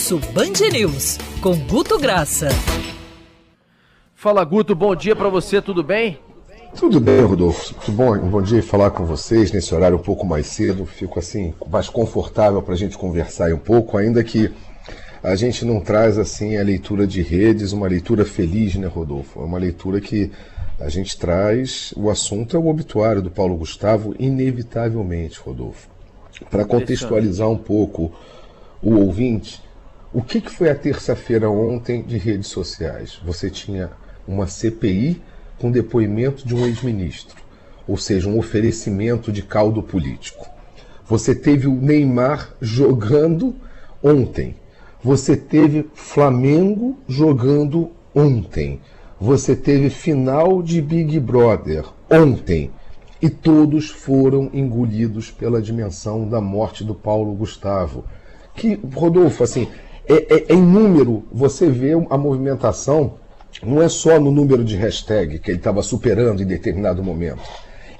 Almoço Band News, com Guto Graça. Fala Guto, bom dia para você, tudo bem? Tudo bem, Rodolfo. Tudo bom? Um bom dia falar com vocês nesse horário um pouco mais cedo. Fico assim mais confortável para a gente conversar um pouco, ainda que a gente não traz assim a leitura de redes, uma leitura feliz, né, Rodolfo? É uma leitura que a gente traz. O assunto é o obituário do Paulo Gustavo, inevitavelmente, Rodolfo. Para contextualizar um pouco o ouvinte, o que, que foi a terça-feira ontem de redes sociais? Você tinha uma CPI com depoimento de um ex-ministro, ou seja, um oferecimento de caldo político. Você teve o Neymar jogando ontem. Você teve Flamengo jogando ontem. Você teve final de Big Brother ontem. E todos foram engolidos pela dimensão da morte do Paulo Gustavo. Que, Rodolfo, assim, é, é, é em número, você vê a movimentação não é só no número de hashtag que ele estava superando em determinado momento.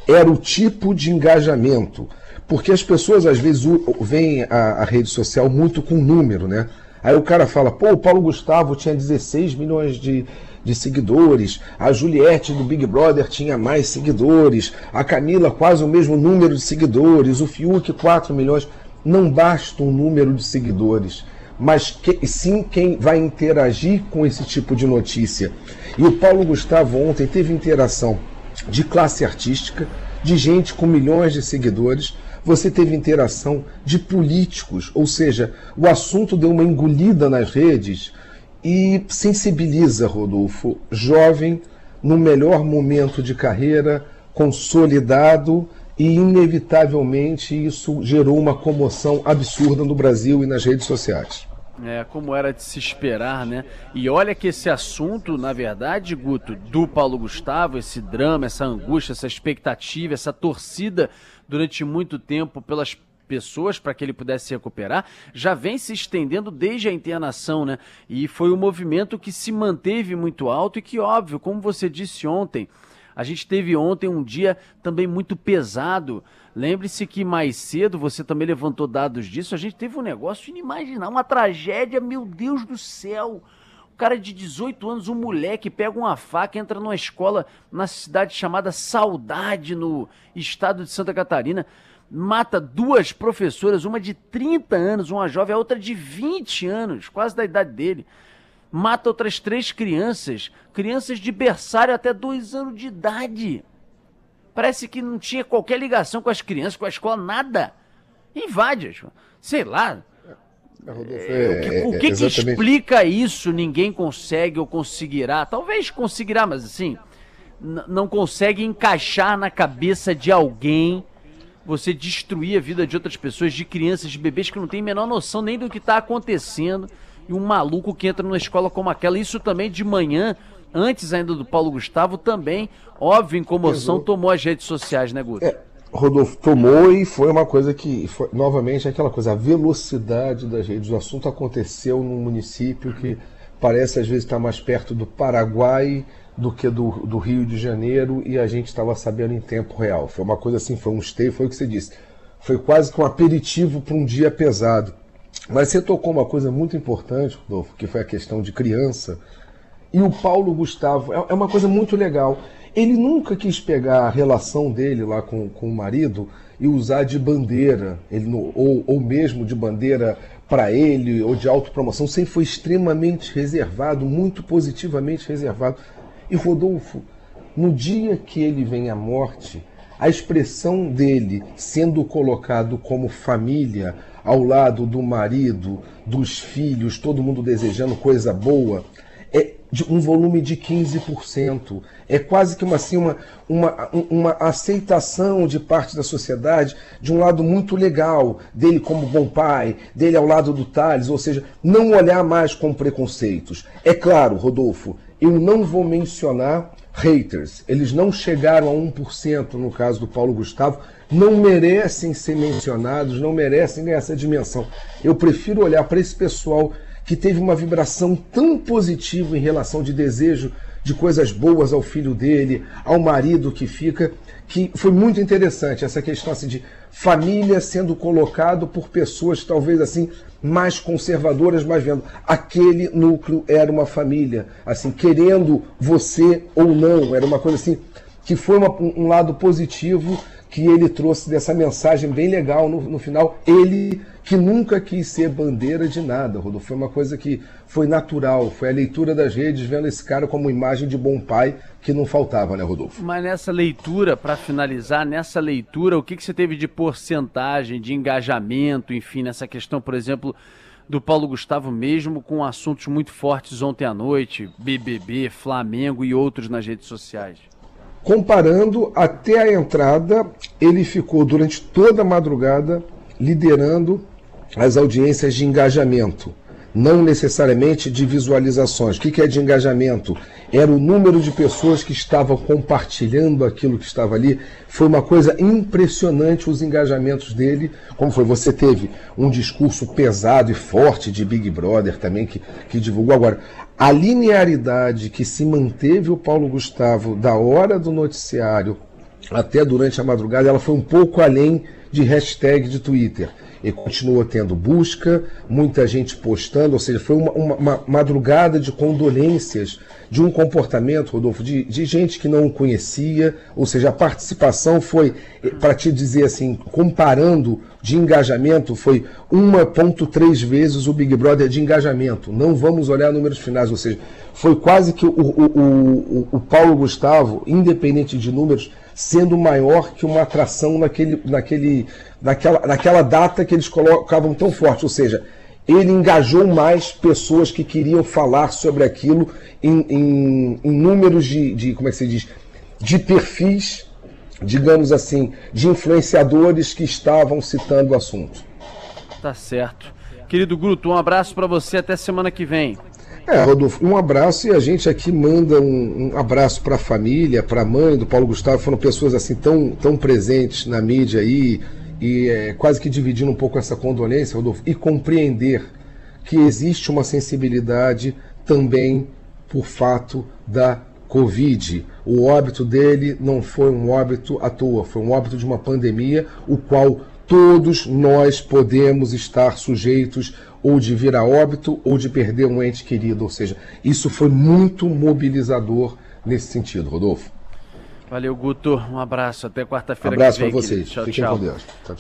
Era o tipo de engajamento. Porque as pessoas às vezes veem a, a rede social muito com número, né? Aí o cara fala, pô, o Paulo Gustavo tinha 16 milhões de, de seguidores, a Juliette do Big Brother tinha mais seguidores, a Camila quase o mesmo número de seguidores, o Fiuk 4 milhões. Não basta um número de seguidores mas que, sim quem vai interagir com esse tipo de notícia. E o Paulo Gustavo ontem teve interação de classe artística, de gente com milhões de seguidores, você teve interação de políticos, ou seja, o assunto deu uma engolida nas redes e sensibiliza, Rodolfo, jovem, no melhor momento de carreira, consolidado e inevitavelmente isso gerou uma comoção absurda no Brasil e nas redes sociais. É, como era de se esperar, né? E olha que esse assunto, na verdade, Guto, do Paulo Gustavo, esse drama, essa angústia, essa expectativa, essa torcida durante muito tempo pelas pessoas para que ele pudesse se recuperar, já vem se estendendo desde a internação, né? E foi um movimento que se manteve muito alto e que, óbvio, como você disse ontem, a gente teve ontem um dia também muito pesado. Lembre-se que mais cedo você também levantou dados disso. A gente teve um negócio inimaginável, uma tragédia, meu Deus do céu. O cara de 18 anos, um moleque, pega uma faca, entra numa escola na cidade chamada Saudade, no estado de Santa Catarina mata duas professoras, uma de 30 anos, uma jovem, a outra de 20 anos, quase da idade dele mata outras três crianças, crianças de berçário até dois anos de idade. Parece que não tinha qualquer ligação com as crianças, com a escola, nada. Invade, sei lá. É, o que, o que, é, que explica isso? Ninguém consegue ou conseguirá? Talvez conseguirá, mas assim, não consegue encaixar na cabeça de alguém você destruir a vida de outras pessoas, de crianças, de bebês que não têm a menor noção nem do que está acontecendo e um maluco que entra numa escola como aquela. Isso também de manhã, antes ainda do Paulo Gustavo, também, óbvio, em comoção, tomou as redes sociais, né, Guto? É, Rodolfo, tomou e foi uma coisa que, foi, novamente, aquela coisa, a velocidade das redes. O assunto aconteceu num município que parece às vezes estar mais perto do Paraguai do que do, do Rio de Janeiro e a gente estava sabendo em tempo real. Foi uma coisa assim, foi um stay, foi o que você disse. Foi quase que um aperitivo para um dia pesado. Mas você tocou uma coisa muito importante, Rodolfo, que foi a questão de criança. E o Paulo Gustavo, é, é uma coisa muito legal. Ele nunca quis pegar a relação dele lá com, com o marido e usar de bandeira, ele, ou, ou mesmo de bandeira para ele, ou de autopromoção. Sempre foi extremamente reservado, muito positivamente reservado. E Rodolfo, no dia que ele vem à morte, a expressão dele sendo colocado como família, ao lado do marido, dos filhos, todo mundo desejando coisa boa, é de um volume de 15%. É quase que uma, assim, uma, uma, uma aceitação de parte da sociedade de um lado muito legal, dele como bom pai, dele ao lado do Thales, ou seja, não olhar mais com preconceitos. É claro, Rodolfo, eu não vou mencionar haters. Eles não chegaram a 1% no caso do Paulo Gustavo, não merecem ser mencionados, não merecem essa dimensão. Eu prefiro olhar para esse pessoal que teve uma vibração tão positiva em relação de desejo de coisas boas ao filho dele, ao marido que fica, que foi muito interessante essa questão assim de família sendo colocado por pessoas talvez assim mais conservadoras, mais vendo. Aquele núcleo era uma família, assim querendo você ou não, era uma coisa assim que foi uma, um lado positivo que ele trouxe dessa mensagem bem legal no, no, final. Ele que nunca quis ser bandeira de nada, Rodolfo. Foi uma coisa que foi natural, foi a leitura das redes, vendo esse cara como imagem de bom pai que não faltava, né, Rodolfo? Mas nessa leitura, para finalizar, nessa leitura, o que, que você teve de porcentagem, de engajamento, enfim, nessa questão, por exemplo, do Paulo Gustavo mesmo com assuntos muito fortes ontem à noite, BBB, Flamengo e outros nas redes sociais? Comparando até a entrada, ele ficou durante toda a madrugada liderando as audiências de engajamento, não necessariamente de visualizações. O que é de engajamento? Era o número de pessoas que estavam compartilhando aquilo que estava ali. Foi uma coisa impressionante os engajamentos dele. Como foi? Você teve um discurso pesado e forte de Big Brother também, que, que divulgou. Agora, a linearidade que se manteve o Paulo Gustavo da hora do noticiário até durante a madrugada, ela foi um pouco além de hashtag de Twitter. E continua tendo busca, muita gente postando, ou seja, foi uma, uma, uma madrugada de condolências de um comportamento, Rodolfo, de, de gente que não o conhecia, ou seja, a participação foi, para te dizer assim, comparando de engajamento, foi 1,3 vezes o Big Brother de engajamento. Não vamos olhar números finais, ou seja, foi quase que o, o, o, o Paulo Gustavo, independente de números, sendo maior que uma atração naquele, naquele, naquela, naquela data que eles colocavam tão forte, ou seja, ele engajou mais pessoas que queriam falar sobre aquilo em, em, em números de, de, como é que se diz, de perfis, digamos assim, de influenciadores que estavam citando o assunto. Tá certo. Querido Gruto, um abraço para você até semana que vem. É, Rodolfo, um abraço e a gente aqui manda um, um abraço para a família, para a mãe do Paulo Gustavo, foram pessoas assim tão, tão presentes na mídia aí, e é, quase que dividindo um pouco essa condolência, Rodolfo, e compreender que existe uma sensibilidade também por fato da Covid. O óbito dele não foi um óbito à toa, foi um óbito de uma pandemia, o qual todos nós podemos estar sujeitos ou de vir a óbito ou de perder um ente querido. Ou seja, isso foi muito mobilizador nesse sentido, Rodolfo. Valeu, Guto. Um abraço. Até quarta-feira. Um abraço para vocês. Tchau, Fiquem tchau. com Deus. Tchau, tchau.